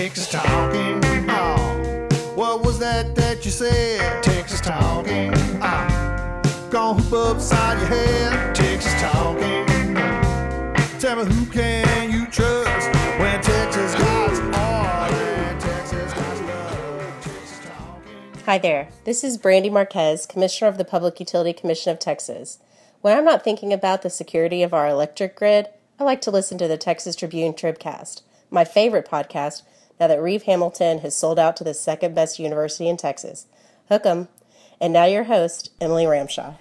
Texas talking. Oh, what was that that you said? Texas talking. Ah, oh, gonna hoop upside your head. Texas talking. Tell me who can you trust when Texas gods are and Texas gods love. Texas talking. Hi there. This is Brandy Marquez, Commissioner of the Public Utility Commission of Texas. When I'm not thinking about the security of our electric grid, I like to listen to the Texas Tribune Tribcast, my favorite podcast now that Reeve Hamilton has sold out to the second best university in Texas. Hook 'em. And now your host, Emily Ramshaw.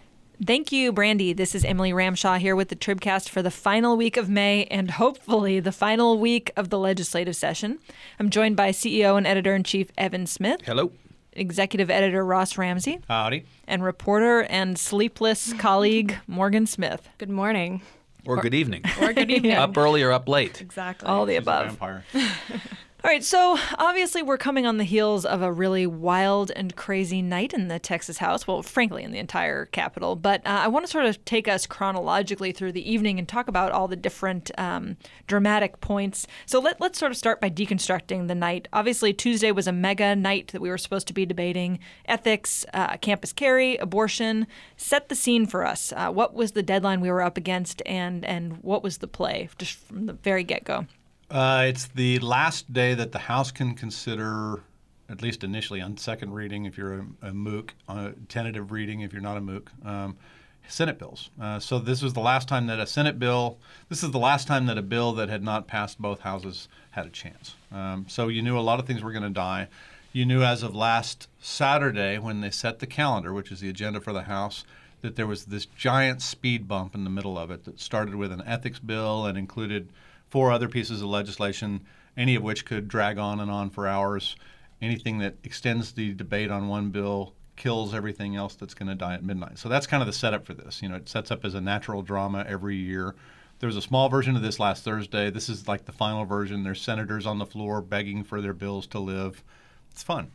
Thank you, Brandy. This is Emily Ramshaw here with the Tribcast for the final week of May and hopefully the final week of the legislative session. I'm joined by CEO and editor in chief Evan Smith, Hello. executive editor Ross Ramsey, Howdy. and reporter and sleepless colleague Morgan Smith. Good morning. Or good evening. Or good evening. up early or up late. Exactly. All the above. All right, so obviously we're coming on the heels of a really wild and crazy night in the Texas House. Well, frankly, in the entire Capitol. But uh, I want to sort of take us chronologically through the evening and talk about all the different um, dramatic points. So let, let's sort of start by deconstructing the night. Obviously, Tuesday was a mega night that we were supposed to be debating ethics, uh, campus carry, abortion. Set the scene for us. Uh, what was the deadline we were up against, and and what was the play just from the very get go? Uh, it's the last day that the House can consider, at least initially, on second reading if you're a, a MOOC, uh, tentative reading if you're not a MOOC, um, Senate bills. Uh, so this was the last time that a Senate bill, this is the last time that a bill that had not passed both houses had a chance. Um, so you knew a lot of things were going to die. You knew as of last Saturday when they set the calendar, which is the agenda for the House, that there was this giant speed bump in the middle of it that started with an ethics bill and included four other pieces of legislation, any of which could drag on and on for hours. Anything that extends the debate on one bill kills everything else that's going to die at midnight. So that's kind of the setup for this. You know, it sets up as a natural drama every year. There was a small version of this last Thursday. This is like the final version. There's senators on the floor begging for their bills to live. It's fun.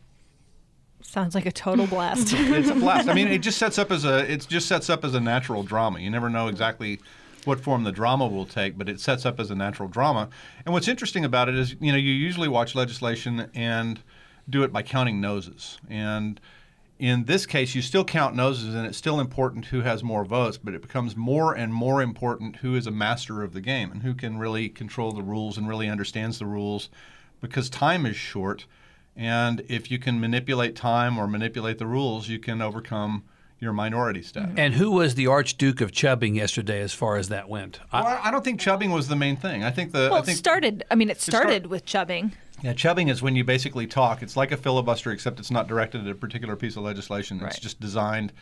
Sounds like a total blast. It's a blast. I mean, it just sets up as a it just sets up as a natural drama. You never know exactly what form the drama will take, but it sets up as a natural drama. And what's interesting about it is, you know, you usually watch legislation and do it by counting noses. And in this case, you still count noses, and it's still important who has more votes, but it becomes more and more important who is a master of the game and who can really control the rules and really understands the rules because time is short. And if you can manipulate time or manipulate the rules, you can overcome your minority status. And who was the Archduke of Chubbing yesterday as far as that went? I, Well, I don't think chubbing was the main thing. I think the well, I think it started. I mean, it start- started with chubbing. yeah, chubbing is when you basically talk. It's like a filibuster, except it's not directed at a particular piece of legislation. It's Right. just designed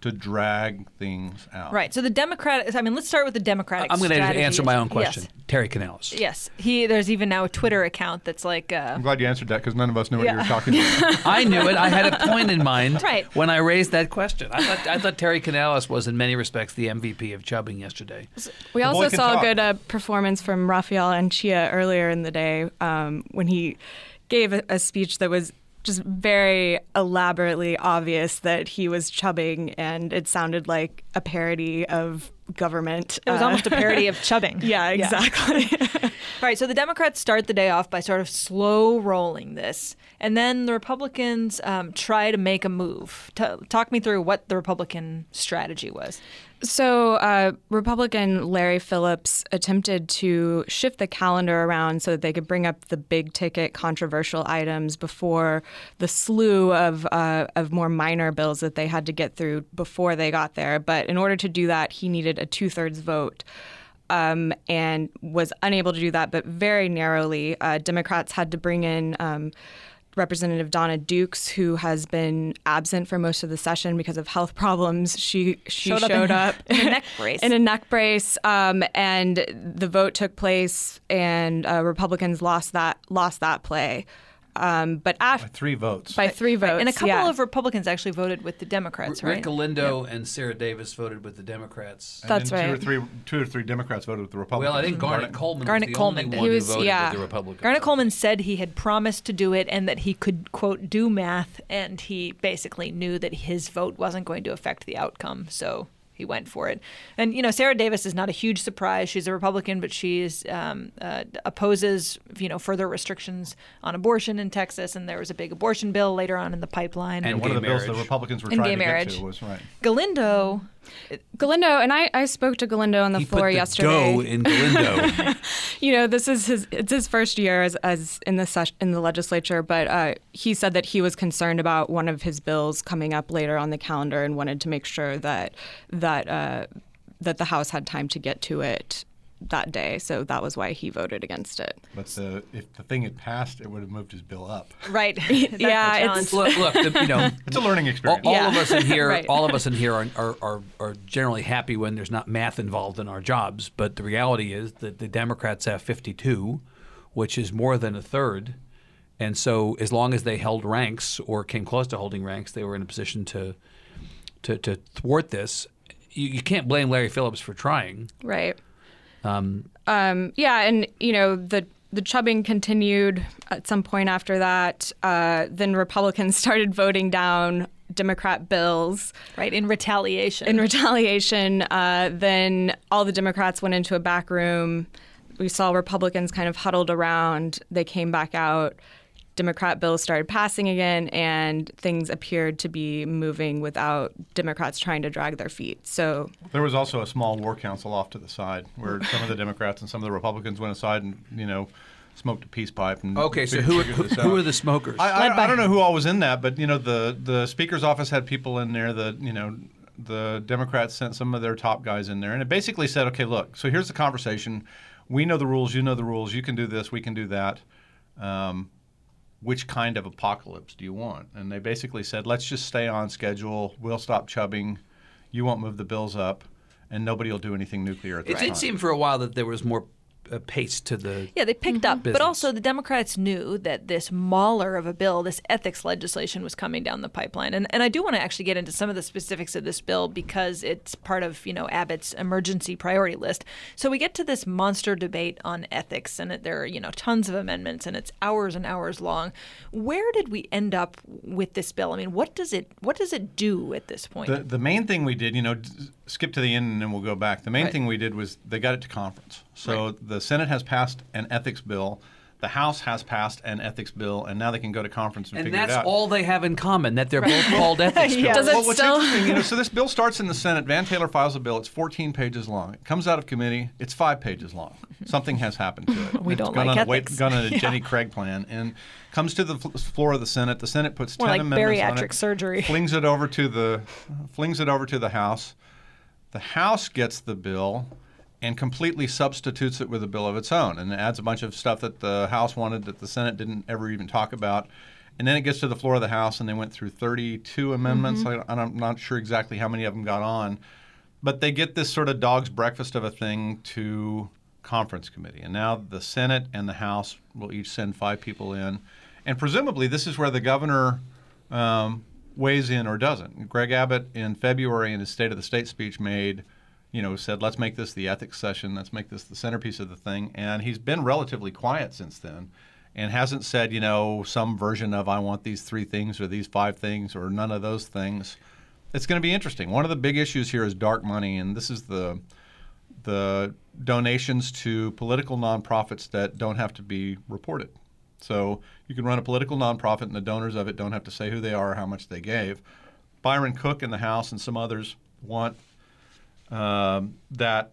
to drag things out. Right. So the Democratic. I mean, let's start with the Democratic. I'm going to answer my own question. Yes. Terry Canales. Yes. He. There's even now a Twitter account that's like. Uh, I'm glad you answered that because none of us knew what you were talking about. I knew it. I had a point in mind Right. when I raised that question. I thought, I thought Terry Canales was, in many respects, the MVP of Chubbing yesterday. We The also saw talk. a good uh, performance from Rafael Anchia earlier in the day um, when he gave a, a speech that was just very elaborately obvious that he was chubbing, and it sounded like a parody of government. it was Uh, almost a parody of chubbing. yeah, exactly. All right. So the Democrats start the day off by sort of slow rolling this, and then the Republicans um, try to make a move. T- talk me through what the Republican strategy was. So, uh, Republican Larry Phillips attempted to shift the calendar around so that they could bring up the big ticket controversial items before the slew of, uh, of more minor bills that they had to get through before they got there. But in order to do that, he needed a two thirds vote. Um, and was unable to do that, but very narrowly. Uh, Democrats had to bring in um, Representative Dawnna Dukes, who has been absent for most of the session because of health problems. She she Showed showed, up in- up in a neck brace. in a neck brace, um, and the vote took place, and uh, Republicans lost that lost that play. Um, but By after three votes. by three votes, and a couple yeah. of Republicans actually voted with the Democrats, right? Rick Galindo and Sarah Davis voted with the Democrats. And That's then Two or right. three, two or three Democrats voted with the Republicans. Well, I think Garnet Coleman Garnet was the Coleman only one He who was- voted yeah. with the Republicans. Garnet Coleman said he had promised to do it and that he could, quote, do math, and he basically knew that his vote wasn't going to affect the outcome. So he went for it. And you know, Sarah Davis is not a huge surprise. She's a Republican, but she's um, uh, opposes you know further restrictions on abortion in Texas. And there was a big abortion bill later on in the pipeline. And one of the gay bills the. Republicans were And trying gay to marriage. get to was right. Galindo, Galindo, and I, I spoke to Galindo on the He floor put the yesterday. dough in Galindo. you know, this is his it's his first year as, as in the sesh, in the legislature, but uh, he said that he was concerned about one of his bills coming up later on the calendar and wanted to make sure that that uh, that the House had time to get to it that day. So that was why he voted against it. But the, if the thing had passed, it would have moved his bill up. right? Yeah, it's- look, look, the, you know, It's a learning all, experience. all Yeah. of us in here, Right. all of us in here are, are, are, are generally happy when there's not math involved in our jobs. But the reality is that the Democrats have 52, which is more than a third. And so, as long as they held ranks or came close to holding ranks, they were in a position to to, to thwart this. You, you can't blame Larry Phillips for trying. Right. Um, yeah, and you know the the chubbing continued at some point after that. Uh, then Republicans started voting down Democrat bills right in retaliation. in retaliation. Uh, then all the Democrats went into a back room. We saw Republicans kind of huddled around. They came back out. Democrat bills started passing again, and things appeared to be moving without Democrats trying to drag their feet. So There was also a small war council off to the side where some of the Democrats and some of the Republicans went aside and, you know, smoked a peace pipe. And Okay, so who, who, who are the smokers? I, I, I don't know who all was in that, but you know the the speaker's office had people in there. The you know the Democrats sent some of their top guys in there, and it basically said, okay, look, so here's the conversation. We know the rules. You know the rules. You can do this. We can do that. Um, which kind of apocalypse do you want? And they basically said, let's just stay on schedule. We'll stop chubbing. You won't move the bills up, and nobody will do anything nuclear at it time. did seem for a while that there was more uh, pace to the. Yeah, they picked up. Business. But also, the Democrats knew that this mauler of a bill, this ethics legislation, was coming down the pipeline. And, and I do want to actually get into some of the specifics of this bill because it's part of, you know, Abbott's emergency priority list. So we get to this monster debate on ethics, and it, there are, you know, tons of amendments, and it's hours and hours long. Where did we end up with this bill? I mean, what does it what does it do at this point? The, the main thing we did, you know, d- skip to the end and then we'll go back. The main Right. thing we did was they got it to conference. So the Senate has passed an ethics bill, the House has passed an ethics bill, and now they can go to conference and, And figure it out. And that's all they have in common that they're both called ethics Yeah. bills. Does it well, what's still- interesting, you know, so this bill starts in the Senate. Van Taylor files a bill. It's 14 pages long. It comes out of committee. It's five pages long. Something has happened to it. We It's don't gone like on a, wait, ethics. gone on a Jenny Craig plan and comes to the floor of the Senate. The Senate puts More 10 like amendments on bariatric it, surgery. flings it over to the flings it over to the House. The House gets the bill and completely substitutes it with a bill of its own and adds a bunch of stuff that the House wanted that the Senate didn't ever even talk about. And then it gets to the floor of the House and they went through 32 amendments. I, I'm not sure exactly how many of them got on. But they get this sort of dog's breakfast of a thing to conference committee. And now the Senate and the House will each send five people in. And presumably, this is where the governor um, weighs in or doesn't. Greg Abbott in February in his State of the State speech made, you know, said, let's make this the ethics session, let's make this the centerpiece of the thing. And he's been relatively quiet since then and hasn't said, you know, some version of I want these three things or these five things or none of those things. It's going to be interesting. One of the big issues here is dark money, and this is the the donations to political nonprofits that don't have to be reported. So you can run a political nonprofit, and the donors of it don't have to say who they are or how much they gave. Byron Cook in the House and some others want um, that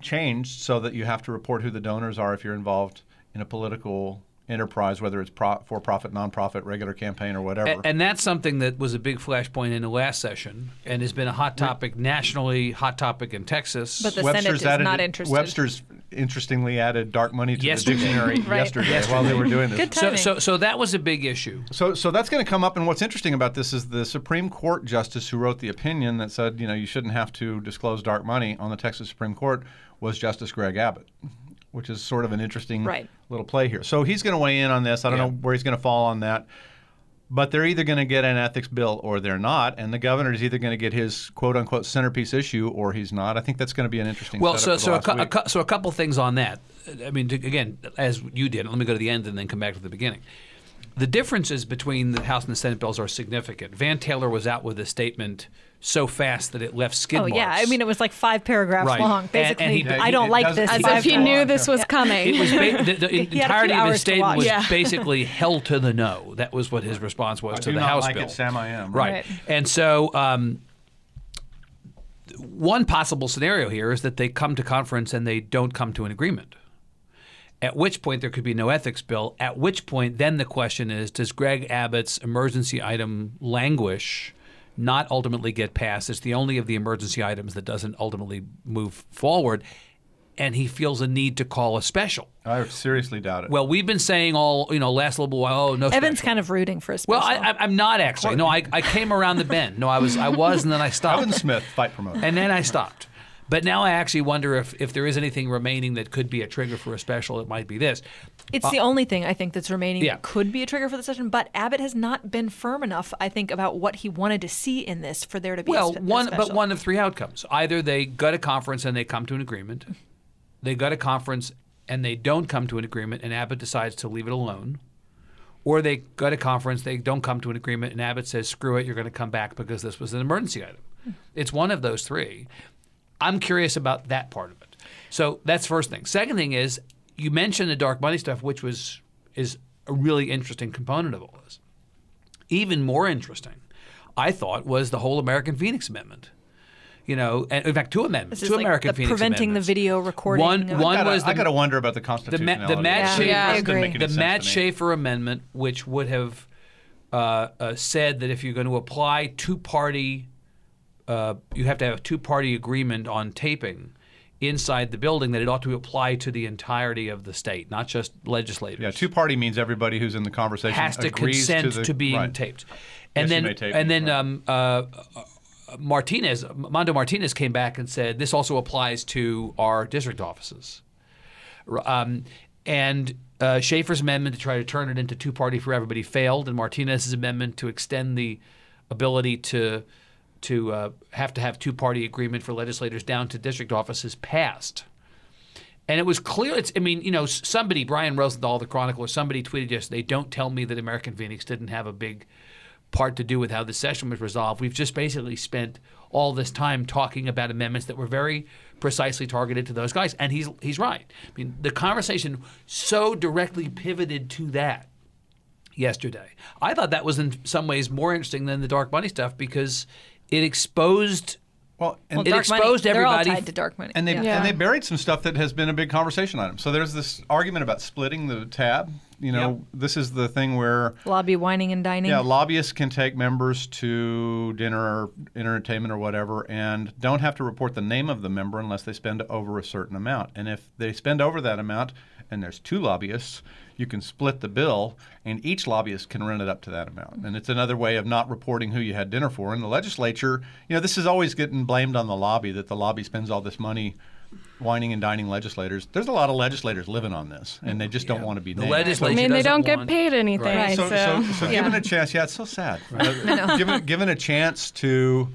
changed so that you have to report who the donors are if you're involved in a political enterprise, whether it's pro- for-profit, nonprofit, regular campaign, or whatever. A- And that's something that was a big flashpoint in the last session and has been a hot topic nationally, hot topic in Texas. But the Senate is added not interested. Webster's interestingly added dark money to Yesterday. the dictionary Right. yesterday, while they were doing this. Good so, so, so that was a big issue. So, so that's going to come up. And what's interesting about this is the Supreme Court justice who wrote the opinion that said, you know, you shouldn't have to disclose dark money on the Texas Supreme Court was Justice Greg Abbott, which is sort of an interesting Right. little play here. So he's going to weigh in on this. I don't Yeah. know where he's going to fall on that. But they're either going to get an ethics bill or they're not, and the governor is either going to get his "quote unquote" centerpiece issue or he's not. I think that's going to be an interesting. Well, so so a, cou- a, cou- so a couple things on that. I mean, to, again, as you did, let me go to the end and then come back to the beginning. the differences between the House and the Senate bills are significant. Van Taylor was out with a statement so fast that it left skid Oh marks. yeah, I mean it was like five paragraphs Right. long. Basically, and he- Yeah, I don't like this. As if he knew on. this was coming. It was ba- the, the He had a few entirety of his statement was. Yeah. basically hell to the no. That was what his response was I to do the not House like bill. it, Sam, I am. Right. Right. And so, um, one possible scenario here is that they come to conference and they don't come to an agreement. At which point there could be no ethics bill. At which point, then the question is: Does Greg Abbott's emergency item languish, not ultimately get passed? It's the only of the emergency items that doesn't ultimately move forward, and he feels a need to call a special. I seriously doubt it. Well, we've been saying all you know last little while. Oh no, Evan's special. kind of rooting for a special. Well, I, I, I'm not actually. No, I, I came around the bend. No, I was I was, and then I stopped. Evan Smith, fight promoter. And then I stopped. But now I actually wonder if, if there is anything remaining that could be a trigger for a special, it might be this. It's uh, the only thing I think that's remaining yeah. that could be a trigger for the session. But Abbott has not been firm enough, I think, about what he wanted to see in this for there to be Well, a, spe- one but special. one of three outcomes. Either they go to a conference and they come to an agreement. They go to a conference and they don't come to an agreement and Abbott decides to leave it alone. Or they go to a conference, they don't come to an agreement, and Abbott says, "Screw it, you're going to come back because this was an emergency item." Hmm. It's one of those three. I'm curious about that part of it. So that's first thing. Second thing is you mentioned the dark money stuff, which was is a really interesting component of all this. Even more interesting, I thought, was the whole American Phoenix Amendment. You know, and in fact, two amendments, This is two like American the Phoenix preventing the video recording One, of- one gotta, was the, I got to wonder about the the, constitutionality. Ma- the Matt Yeah. Schaefer, Yeah, I agree. the Matt. Schaefer amendment, which would have uh, uh, said that if you're going to apply two-party, uh, you have to have a two-party agreement on taping inside the building. That it ought to apply to the entirety of the state, not just legislators. Yeah, two party means everybody who's in the conversation has to agrees consent to, the, being right. taped. And Yes, then, tape and me, then right. um, uh, uh, Martinez, Mando Martinez came back and said this also applies to our district offices. Um, and uh, Schaefer's amendment to try to turn it into two party for everybody failed, and Martinez's amendment to extend the ability to to uh, have to have two party agreement for legislators down to district offices passed. And it was clear. It's. I mean, you know, somebody, Brian Rosenthal, the Chronicle, or somebody tweeted yesterday. Don't tell me that American Phoenix didn't have a big part to do with how the session was resolved. We've just basically spent all this time talking about amendments that were very precisely targeted to those guys, and he's he's right. I mean, the conversation so directly pivoted to that yesterday. I thought that was in some ways more interesting than the dark money stuff because it exposed. Well, and Well, it dark money- exposed They're all everybody tied to dark money. And they Yeah. and they buried some stuff that has been a big conversation item. So there's this argument about splitting the tab. You know, Yep. this is the thing where lobby whining and dining. yeah, lobbyists can take members to dinner or entertainment or whatever, and don't have to report the name of the member unless they spend over a certain amount. And if they spend over that amount, and there's two lobbyists, you can split the bill, and each lobbyist can rent it up to that amount. And it's another way of not reporting who you had dinner for. And the legislature, you know, this is always getting blamed on the lobby that the lobby spends all this money. Whining and dining legislators. There's a lot of legislators living on this, and they just don't want to be The named. legislature I mean, they doesn't don't get paid anything. Right. So, So, so, so yeah. given a chance, yeah, it's so sad. Uh, given, given a chance to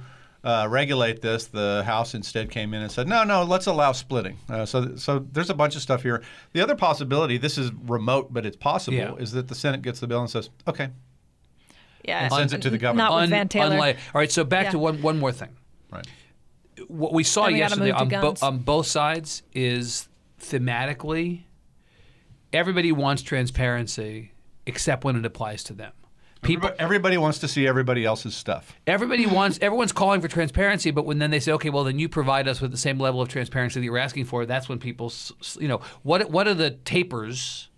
uh, regulate this, the House instead came in and said, no, no, let's allow splitting. Uh, so, so there's a bunch of stuff here. The other possibility, this is remote, but it's possible, Yeah. is that the Senate gets the bill and says, okay, yeah, and sends it to the governor. Not with Un- Van Taylor. unlike- all right, so back to one one more thing. right. What we saw Then we yesterday on, bo- on both sides is thematically, everybody wants transparency except when it applies to them. People, Everybody, everybody wants to see everybody else's stuff. everybody wants, everyone's calling for transparency, but when then they say, okay, well then you provide us with the same level of transparency that you're asking for, that's when people, you know, what what are the tapers,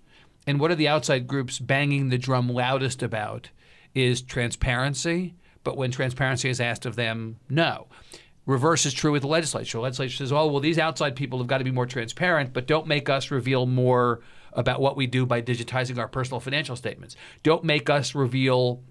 and what are the outside groups banging the drum loudest about is transparency. But when transparency is asked of them, no. Reverse is true with the legislature. The legislature says, oh, well, these outside people have got to be more transparent, but don't make us reveal more about what we do by digitizing our personal financial statements. Don't make us reveal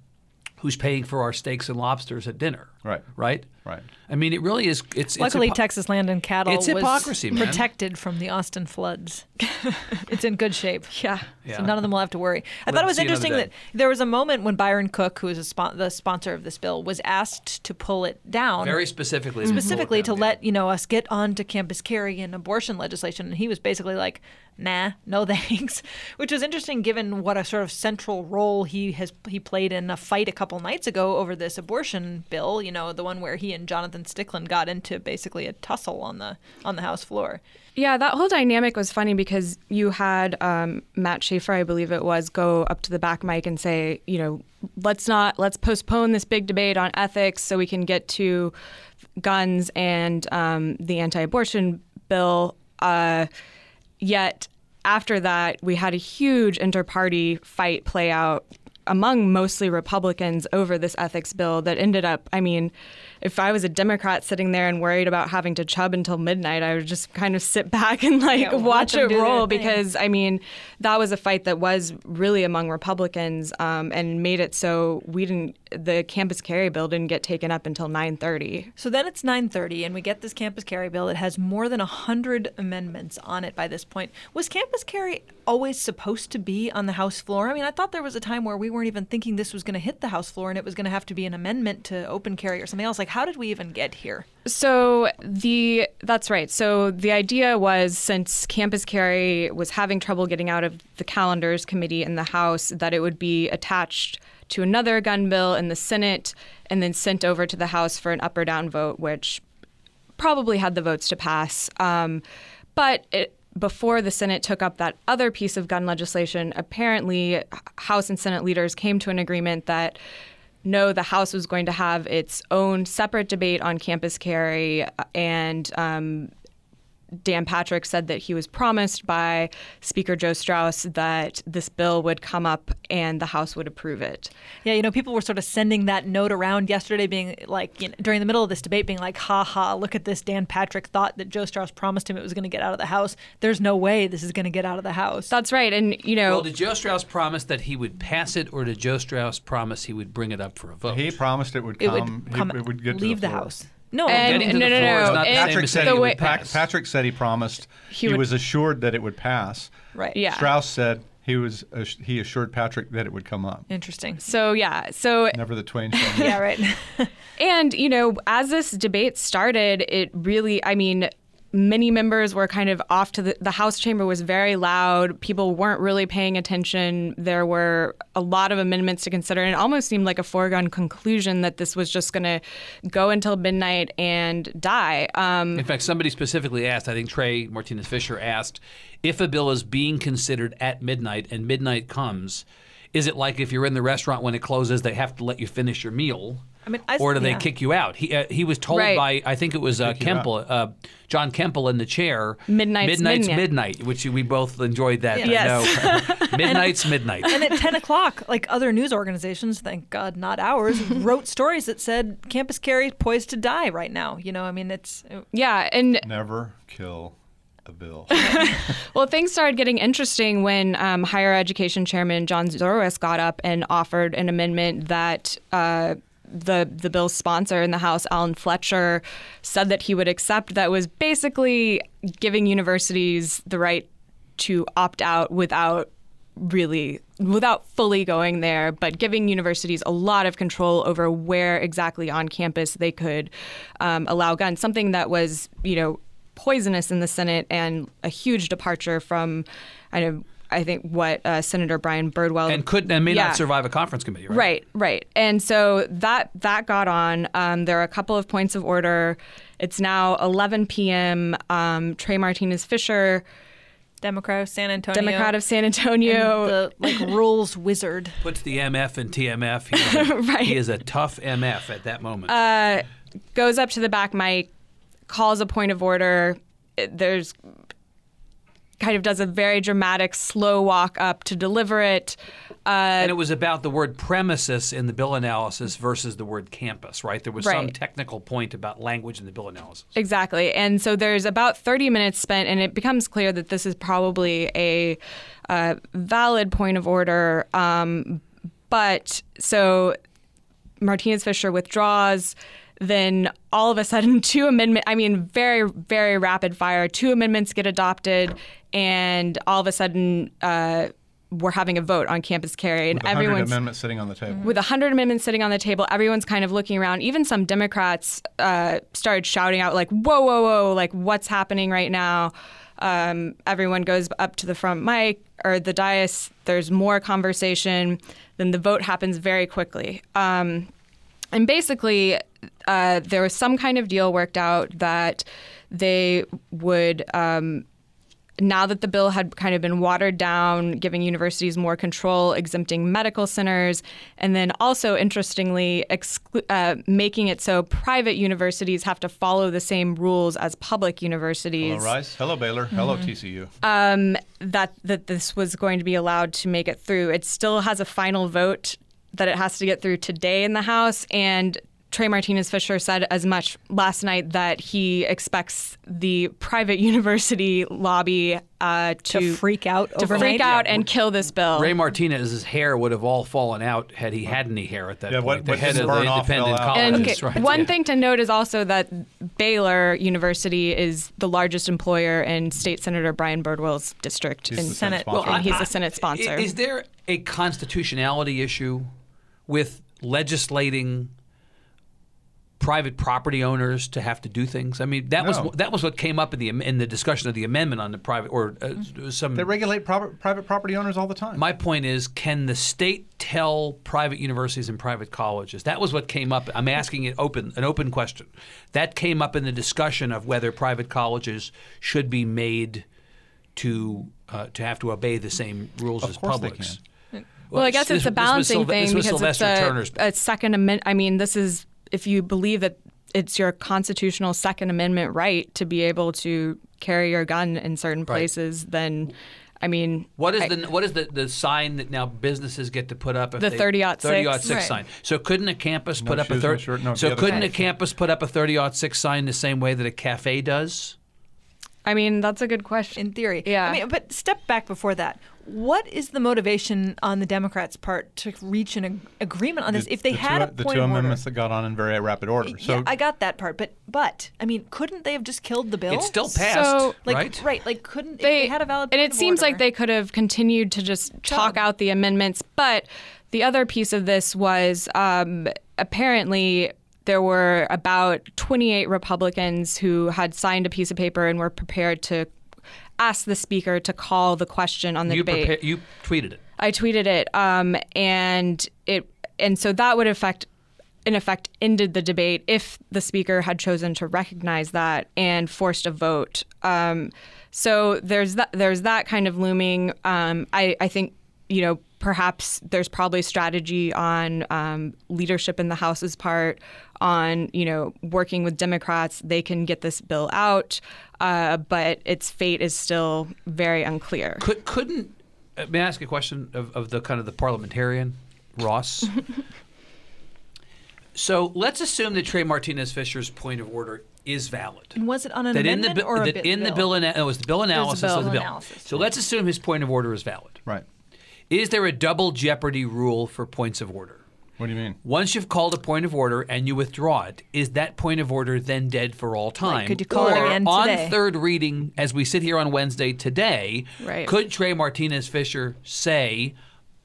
who's paying for our steaks and lobsters at dinner. Right. Right. Right. I mean, it really is. It's Luckily, it's hypo- Texas Land and Cattle It's was hypocrisy, man. protected from the Austin floods. it's in good shape. Yeah. Yeah. So none of them will have to worry. I Live thought it was interesting that there was a moment when Byron Cook, who is a spon- the sponsor of this bill, was asked to pull it down. very specifically specifically to Yeah. let you know us get on to campus carry and abortion legislation and he was basically like nah no thanks which was interesting given what a sort of central role he has he played in a fight a couple nights ago over this abortion bill you know the one where he and jonathan stickland got into basically a tussle on the on the house floor Yeah, that whole dynamic was funny because you had um, Matt Schaefer, I believe it was, go up to the back mic and say, you know, let's not let's postpone this big debate on ethics so we can get to guns and um, the anti-abortion bill. Uh, yet after that, we had a huge inter-party fight play out among mostly Republicans over this ethics bill that ended up, I mean, if I was a Democrat sitting there and worried about having to chub until midnight, I would just kind of sit back and like Yeah, watch it roll because I mean, that was a fight that was really among Republicans um, and made it so we didn't, the campus carry bill didn't get taken up until 9:30. So then it's 9:30 and we get this campus carry bill that has more than 100 amendments on it by this point. Was campus carry always supposed to be on the house floor? I mean, I thought there was a time where we weren't even thinking this was going to hit the house floor and it was going to have to be an amendment to open carry or something else. Like how did we even get here? So the that's right. So the idea was since Campus Carry was having trouble getting out of the calendars committee in the House, that it would be attached to another gun bill in the Senate and then sent over to the House for an up or down vote, which probably had the votes to pass. Um, but it, before the Senate took up that other piece of gun legislation, apparently House and Senate leaders came to an agreement that no, the House was going to have its own separate debate on campus carry, and um, Dan Patrick said that he was promised by Speaker Joe Straus that this bill would come up and the House would approve it. Yeah, you know, people were sort of sending that note around yesterday, being like, you know, during the middle of this debate, being like, ha ha, look at this. Dan Patrick thought that Joe Straus promised him it was going to get out of the House. There's no way this is going to get out of the House. That's right, and you know, Well, did Joe Straus promise that he would pass it, or did Joe Straus promise he would bring it up for a vote? He promised it would come, it come. would he- come, it would get to leave the, floor. House. No, And- Getting to no, the no, floor is no, not the it- same Patrick as said, saying it way- would pass. Patrick said he promised. He He, would- was assured that it would pass. right. yeah. Straus said he was. ass- He assured Patrick that it would come up. Interesting. So yeah, so Never the twain shall meet. Yeah, right. And, you know, as this debate started, it really, I mean, many members were kind of off to the, the House chamber was very loud. People weren't really paying attention. There were a lot of amendments to consider. And it almost seemed like a foregone conclusion that this was just going to go until midnight and die. Um, In fact, somebody specifically asked, I think Trey Martinez Fischer asked, if a bill is being considered at midnight and midnight comes, is it like if you're in the restaurant when it closes, they have to let you finish your meal? I mean, I- or do they kick you out? He uh, he was told Right. by I think it was uh, Kick. Kuempel, uh, John Kuempel in the chair. Midnight's midnight's midnight. midnight, which we both enjoyed that. I Yes. know. midnight's midnight. and at 10 o'clock, like other news organizations, thank God not ours, wrote stories that said campus carry poised to die right now. You know, I mean, it's yeah. And Never kill a bill. Well, things started getting interesting when um, higher education chairman John Zerwas got up and offered an amendment that uh, the the bill's sponsor in the House, Allen Fletcher, said that he would accept. That was basically giving universities the right to opt out without really without fully going there but giving universities a lot of control over where exactly on campus they could um, allow guns something that was you know poisonous in the senate and a huge departure from i know i think what uh, senator brian birdwell and could and may Yeah. not survive a conference committee, right? Right, right. And so that that got on. Um, there are a couple of points of order. It's now 11 p.m. Um, Trey Martinez Fischer, Democrat of San Antonio. Democrat of San and Antonio, the like rules wizard. Puts the MF and TMF. He a, Right. he is a tough MF at that moment. uh, goes up to the back mic, calls a point of order. There's kind of does a very dramatic slow walk up to deliver it. Uh, and it was about the word premises in the bill analysis versus the word campus, right? There was some technical point about language in the bill analysis. Exactly. And so there's about 30 minutes spent, and it becomes clear that this is probably a uh, valid point of order. Um, but so Martinez Fischer withdraws. Then all of a sudden, two amendment. I mean, very very rapid fire. Two amendments get adopted, and all of a sudden. Uh, we're having a vote on campus carry, and With everyone's amendments sitting on the table. with 100 amendments sitting on the table, everyone's kind of looking around. Even some Democrats uh, started shouting out, like, whoa, whoa, whoa, like, what's happening right now? Um, everyone goes up to the front mic or the dais. There's more conversation. Then the vote happens very quickly. Um, and basically, uh, there was some kind of deal worked out that they would. Um, now that the bill had kind of been watered down, giving universities more control, exempting medical centers, and then also, interestingly, exclu- uh, making it so private universities have to follow the same rules as public universities. Hello, Rice. Hello, Baylor. Hello, Mm-hmm. TCU. Um, that that this was going to be allowed to make it through. It still has a final vote that it has to get through today in the House, and Trey Martinez Fischer said as much last night that he expects the private university lobby uh, to, To freak out to overnight? freak out and kill this bill. Ray Martinez's hair would have all fallen out had he had any hair at that Yeah, point. what- the what head of the independent fell and colleges, right? one yeah. thing to note is also that Baylor University is the largest employer in State Senator Brian Birdwell's district He's in the Senate. sponsor. and he's I- the Senate sponsor. Is there a constitutionality issue with legislating private property owners to have to do things? I mean, that No. was that was what came up in the in the discussion of the amendment on the private or uh, some. They regulate proper, private property owners all the time. my point is, can the state tell private universities and private colleges? That was what came up. I'm asking it open, an open question. That came up in the discussion of whether private colleges should be made to uh, to have to obey the same rules Of as course they publics. Well, I guess this- it's a this was balancing Sylve- thing this was because it's a, a second amendment. I mean, this is if you believe that it's your constitutional Second Amendment right to be able to carry your gun in certain places, then I mean, What is I- the what is the, the sign that now businesses get to put up? If The 30-06? 30-06 Right. sign. So couldn't a campus No put up a shoes, no no, so couldn't a campus put up a 30-06 sign the same way that a cafe does? I mean, that's a good question. in theory. Yeah. I mean, but step back before that. What is the motivation on the Democrats' part to reach an ag- agreement on this? The- if they the had two, a the point two of amendments order, that got on in very rapid order. So yeah, I got that part. But but I mean, couldn't they have just killed the bill? It's still passed, So- like right? Like couldn't if they, they had a valid and it of seems like they could have continued to just talk Job. out the amendments but the other piece of this was um, apparently there were about 28 republicans who had signed a piece of paper and were prepared to ask the speaker to call the question on the You debate you tweeted it. I tweeted it, um, and it and so that would affect, in effect, ended the debate if the speaker had chosen to recognize that and forced a vote. Um, so there's that there's that kind of looming. Um, I I think you know perhaps there's probably strategy on um, leadership in the House's part on you know working with Democrats. They can get this bill out, uh, but its fate is still very unclear. Could couldn't uh, may I ask a question of, of the kind of the parliamentarian Ross? so let's assume that Trey Martinez Fischer's point of order is valid. And was it on an that in the amendment bi- or a that bit in the bill? bill ana- it was the bill analysis bill. of the bill. Analysis. So let's assume his point of order is valid. right. Is there a double jeopardy rule for points of order? What do you mean? Once you've called a point of order and you withdraw it, is that point of order then dead for all time? could you call it or again on third reading, as we sit here on Wednesday today, Right. could Trey Martinez Fischer say,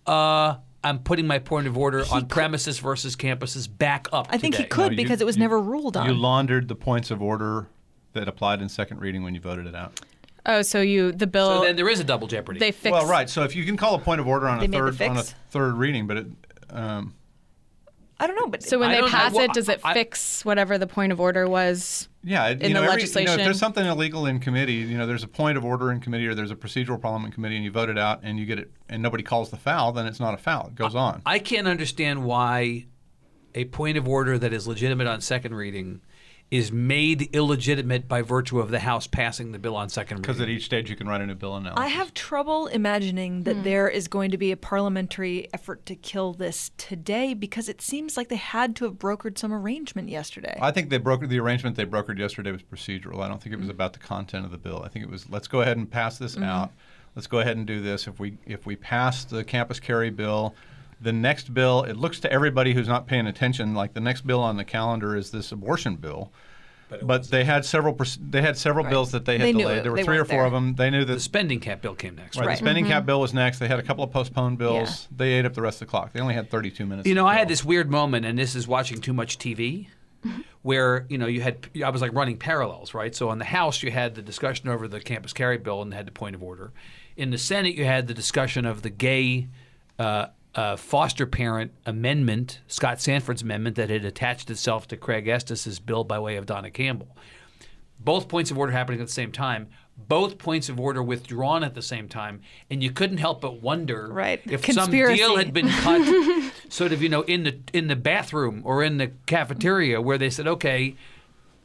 uh, I'm putting my point of order on premises versus campuses back up I think he could No, you- because it was you- never ruled on. You laundered the points of order that applied in second reading when you voted it out. Oh, so you the bill So then there is a double jeopardy. they fix Well, right. So if you can call a point of order on They a made the third on a fix? third reading, but it, um, I don't know, but So when I they don't know. pass Well, it, does it I- fix whatever the point of order was? yeah, it, In you know, the every- You know, legislation. if there's something illegal in committee, you know, there's a point of order in committee, or there's a procedural problem in committee, and you vote it out, and you get it, and nobody calls the foul, then it's not a foul. It goes on. I can't understand why a point of order that is legitimate on second reading is made illegitimate by virtue of the House passing the bill on second reading. Because at each stage you can write a new bill analysis. I have trouble imagining that hmm. there is going to be a parliamentary effort to kill this today because it seems like they had to have brokered some arrangement yesterday. I think they brokered the arrangement they brokered yesterday was procedural. I don't think it was mm. about the content of the bill. I think it was let's go ahead and pass this mm-hmm. out. Let's go ahead and do this. If we if we pass the campus carry bill, The next bill, it looks to everybody who's not paying attention like the next bill on the calendar is this abortion bill. But, they had several. They had several bills that they had They knew delayed. There were They three or four there. of them. They knew that The spending cap bill came next. right, Right. the spending cap bill was next. They had a couple of postponed bills. Yeah. They ate up the rest of the clock. They only had 32 minutes. You know, I had this weird moment, and this is watching too much TV, where you know you had I was like running parallels, right? So in the House, you had the discussion over the campus carry bill and had the point of order. In the Senate, you had the discussion of the gay uh, uh, foster parent amendment, Scott Sanford's amendment, that had attached itself to Craig Estes' bill by way of Donna Campbell. Both points of order happening at the same time. Both points of order withdrawn at the same time, and you couldn't help but wonder Right. if Conspiracy. some deal had been cut, sort of, you know, in the in the bathroom or in the cafeteria, where they said, "Okay,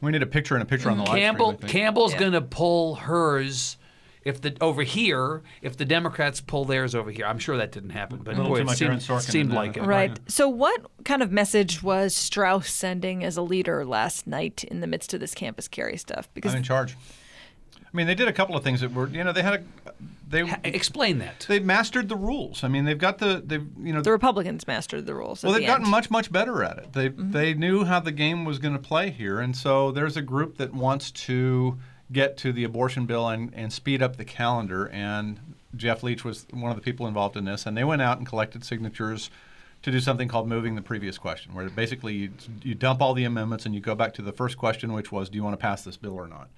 We need a picture and a picture on the live stream, Campbell Campbell's Yeah. going to pull hers." If the over here, if the Democrats pull theirs over here, I'm sure that didn't happen, but boy, it seemed, seemed like it. Right. So, what kind of message was Straus sending as a leader last night in the midst of this campus carry stuff? Because I'm in charge. I mean, they did a couple of things that were, you know, they had a, they Ha- Explain that. they mastered the rules. I mean, they've got the, they've, you know, the Republicans mastered the rules. well, they've the gotten end. much, much better at it. They mm-hmm. they knew how the game was going to play here, and so there's a group that wants to get to the abortion bill and, and speed up the calendar. And Jeff Leach was one of the people involved in this, and they went out and collected signatures to do something called moving the previous question, where basically you, you dump all the amendments and you go back to the first question, which was, do you want to pass this bill or not?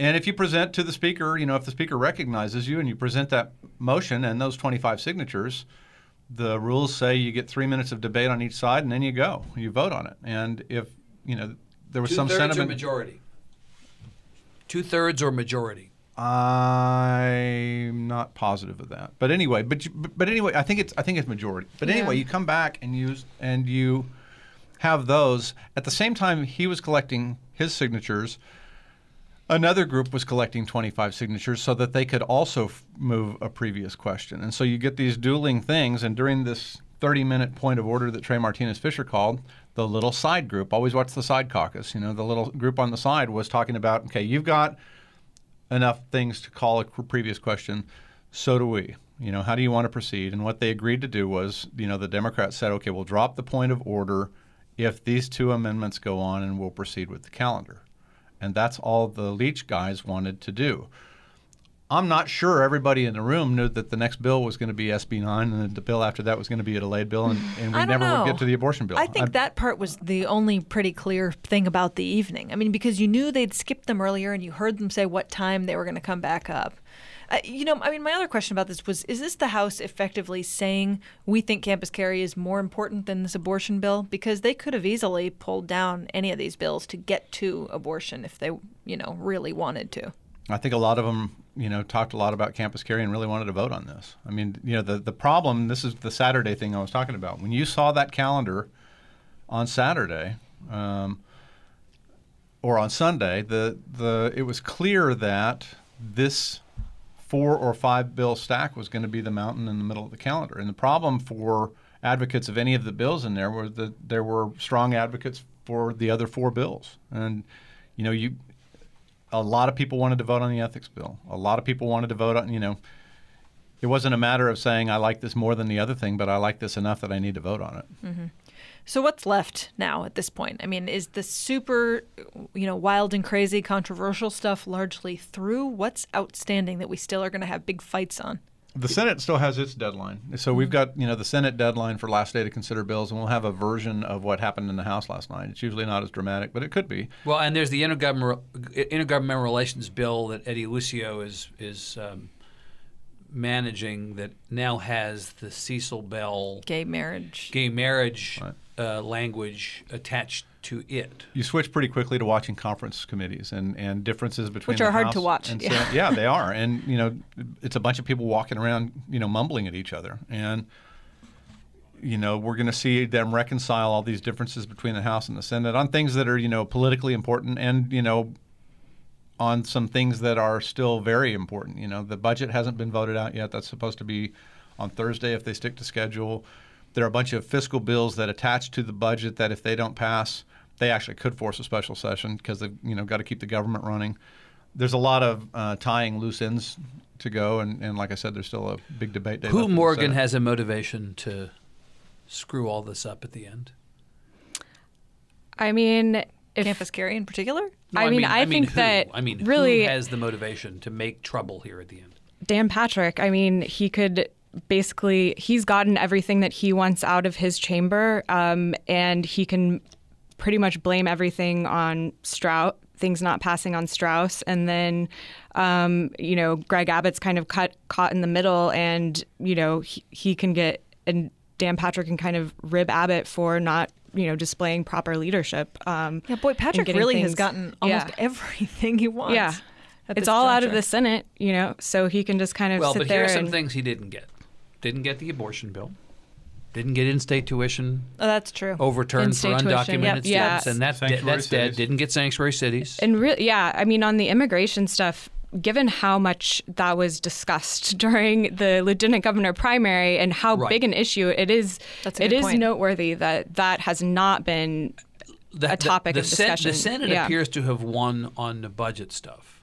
And if you present to the speaker, you know, if the speaker recognizes you and you present that motion and those 25 signatures, the rules say you get three minutes of debate on each side and then you go. You vote on it. And if, you know, there was some Two-thirds or sentiment. majority. Two thirds or majority. I'm not positive of that, but anyway, but but anyway, I think it's I think it's majority. But anyway, you come back and use and you have those at the same time. He was collecting his signatures. Another group was collecting 25 signatures so that they could also f- move a previous question, and so you get these dueling things. And during this 30-minute point of order that Trey Martinez Fischer called, the little side group always watch the side caucus. You know, the little group on the side was talking about, okay, you've got enough things to call a previous question. So do we. You know, how do you want to proceed? And what they agreed to do was, you know, the Democrats said, okay, we'll drop the point of order if these two amendments go on and we'll proceed with the calendar. And that's all the Leach guys wanted to do. I'm not sure everybody in the room knew that the next bill was going to be SB 9 and the bill after that was going to be a delayed bill, and, and we never would get to the abortion bill. I think I- that part was the only pretty clear thing about the evening. I mean, because you knew they'd skipped them earlier and you heard them say what time they were going to come back up. Uh, you know, I mean, my other question about this was is this the House effectively saying we think campus carry is more important than this abortion bill? Because they could have easily pulled down any of these bills to get to abortion if they, you know, really wanted to. I think a lot of them, you know, talked a lot about campus carry and really wanted to vote on this. I mean, you know, the, the problem, this is the Saturday thing I was talking about. When you saw that calendar on Saturday um, or on Sunday, the, the, it was clear that this four or five bill stack was going to be the mountain in the middle of the calendar. And the problem for advocates of any of the bills in there was that there were strong advocates for the other four bills. And, you know, you a lot of people wanted to vote on the ethics bill. A lot of people wanted to vote on, you know, it wasn't a matter of saying I like this more than the other thing, but I like this enough that I need to vote on it. Mm-hmm. So what's left now at this point? I mean, is the super, you know, wild and crazy controversial stuff largely through? What's outstanding that we still are going to have big fights on? The Senate still has its deadline. So we've got, you know, the Senate deadline for last day to consider bills, and we'll have a version of what happened in the House last night. It's usually not as dramatic, but it could be. Well, and there's the intergovernmental, intergovernmental relations bill that Eddie Lucio is is um, managing that now has the Cecil Bell Gay marriage. gay marriage Right. Uh, language attached to it. You switch pretty quickly to watching conference committees and, and differences between Which the are hard House to watch, and yeah. Senate. Yeah, they are, and you know, it's a bunch of people walking around, you know, mumbling at each other, and you know, we're going to see them reconcile all these differences between the House and the Senate on things that are, you know, politically important and, you know, on some things that are still very important. You know, the budget hasn't been voted out yet. That's supposed to be on Thursday if they stick to schedule. There are a bunch of fiscal bills that attach to the budget that if they don't pass, they actually could force a special session because they've, you know, got to keep the government running. There's a lot of uh, tying loose ends to go, and, and like I said, there's still a big debate. day Who Morgan has a motivation to screw all this up at the end? I mean, if Campus Carry in particular? No, I mean, I think who? that I mean, really- who has the motivation to make trouble here at the end? Dan Patrick, I mean, he could basically, he's gotten everything that he wants out of his chamber, um, and he can pretty much blame everything on Straus, things not passing on Straus. And then, um, you know, Greg Abbott's kind of cut, caught in the middle, and, you know, he, he can get, and Dan Patrick can kind of rib Abbott for not, you know, displaying proper leadership. Um, Yeah, boy, Patrick getting really has gotten almost yeah. everything he wants. Yeah. It's this all out of the Senate, you know, so he can just kind of Well, sit but there here are some and things he didn't get. Didn't get the abortion bill. Didn't get in-state tuition Oh, that's true. overturned for In-state tuition, undocumented yep, students, yeah. and that's de- Sanctuary that's dead. Didn't get sanctuary cities. And re- yeah, I mean, on the immigration stuff, given how much that was discussed during the lieutenant governor primary and how Right. big an issue it is, That's a good is point. noteworthy that that has not been the, a topic the, of the Sen- discussion. the Senate Yeah. appears to have won on the budget stuff,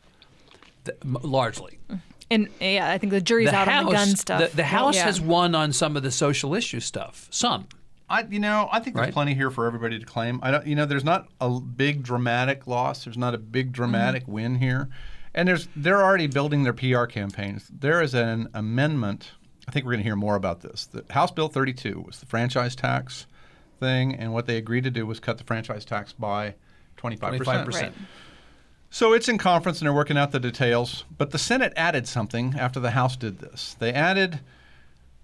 the, m- largely. Mm. And yeah, I think the jury's the out House, on the gun stuff. The, the House Yeah. has won on some of the social issue stuff. Some. I, you know, I think there's Right. plenty here for everybody to claim. I don't, you know, there's not a big dramatic loss. There's not a big dramatic Mm-hmm. win here, and there's they're already building their PR campaigns. There is an amendment. I think we're going to hear more about this. The House Bill 32 was the franchise tax thing, and what they agreed to do was cut the franchise tax by 25 25%. percent. So it's in conference and they're working out the details. But the Senate added something after the House did this. They added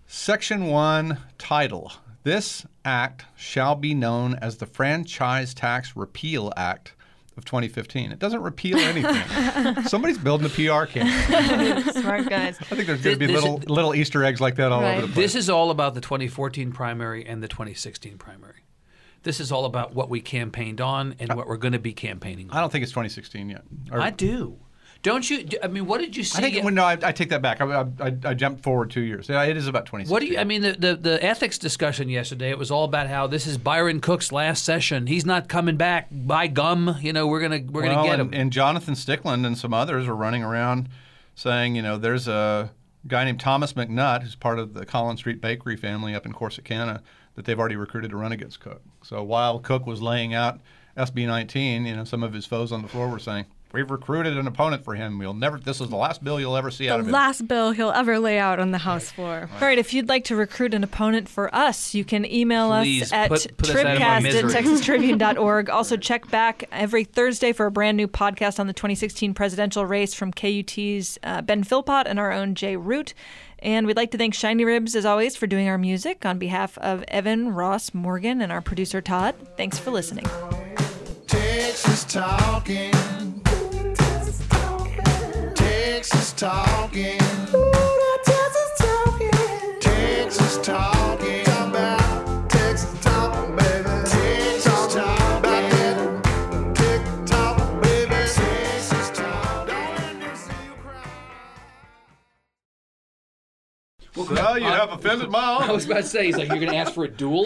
Section 1 title This act shall be known as the Franchise Tax Repeal Act of 2015. It doesn't repeal anything. Somebody's building a PR campaign. Smart guys. I think there's going to be This- little little Easter eggs like that all Right. over the place. This is all about the 2014 primary and the 2016 primary. This is all about what we campaigned on and what we're going to be campaigning on. I don't think it's 2016 yet. Or- I do. Don't you? I mean, what did you see? I think well, no, I, I take that back. I, I, I jumped forward two years. Yeah, it is about 2016. What do you? I mean, the, the the ethics discussion yesterday. It was all about how this is Byron Cook's last session. He's not coming back. By gum, you know, we're gonna we're well, gonna get and, him. and Jonathan Stickland and some others are running around saying, you know, there's a guy named Thomas McNutt who's part of the Collins Street Bakery family up in Corsicana that they've already recruited to run against Cook. So while Cook was laying out SB 19, you know, some of his foes on the floor were saying, "We've recruited an opponent for him. We'll never. This is the last bill you'll ever see out the of him." last bill he'll ever lay out on the House floor. All right, if you'd like to recruit an opponent for us, you can email Please us at put- put us out of our tribcast at texastribune.org. Also, check back every Thursday for a brand new podcast on the 2016 presidential race from KUT's uh, Ben Philpott and our own Jay Root. And we'd like to thank Shinyribs, as always, for doing our music on behalf of Evan, Ross, Morgan, and our producer Todd. Thanks for listening. Texas talking. Texas talking. Texas talking. Talk about Texas talking, baby. Texas talking about that TikTok, baby. Texas talk. Don't let me see you cry. Well, you have offended my honor. I was about to say, he's like, you're going to ask for a duel?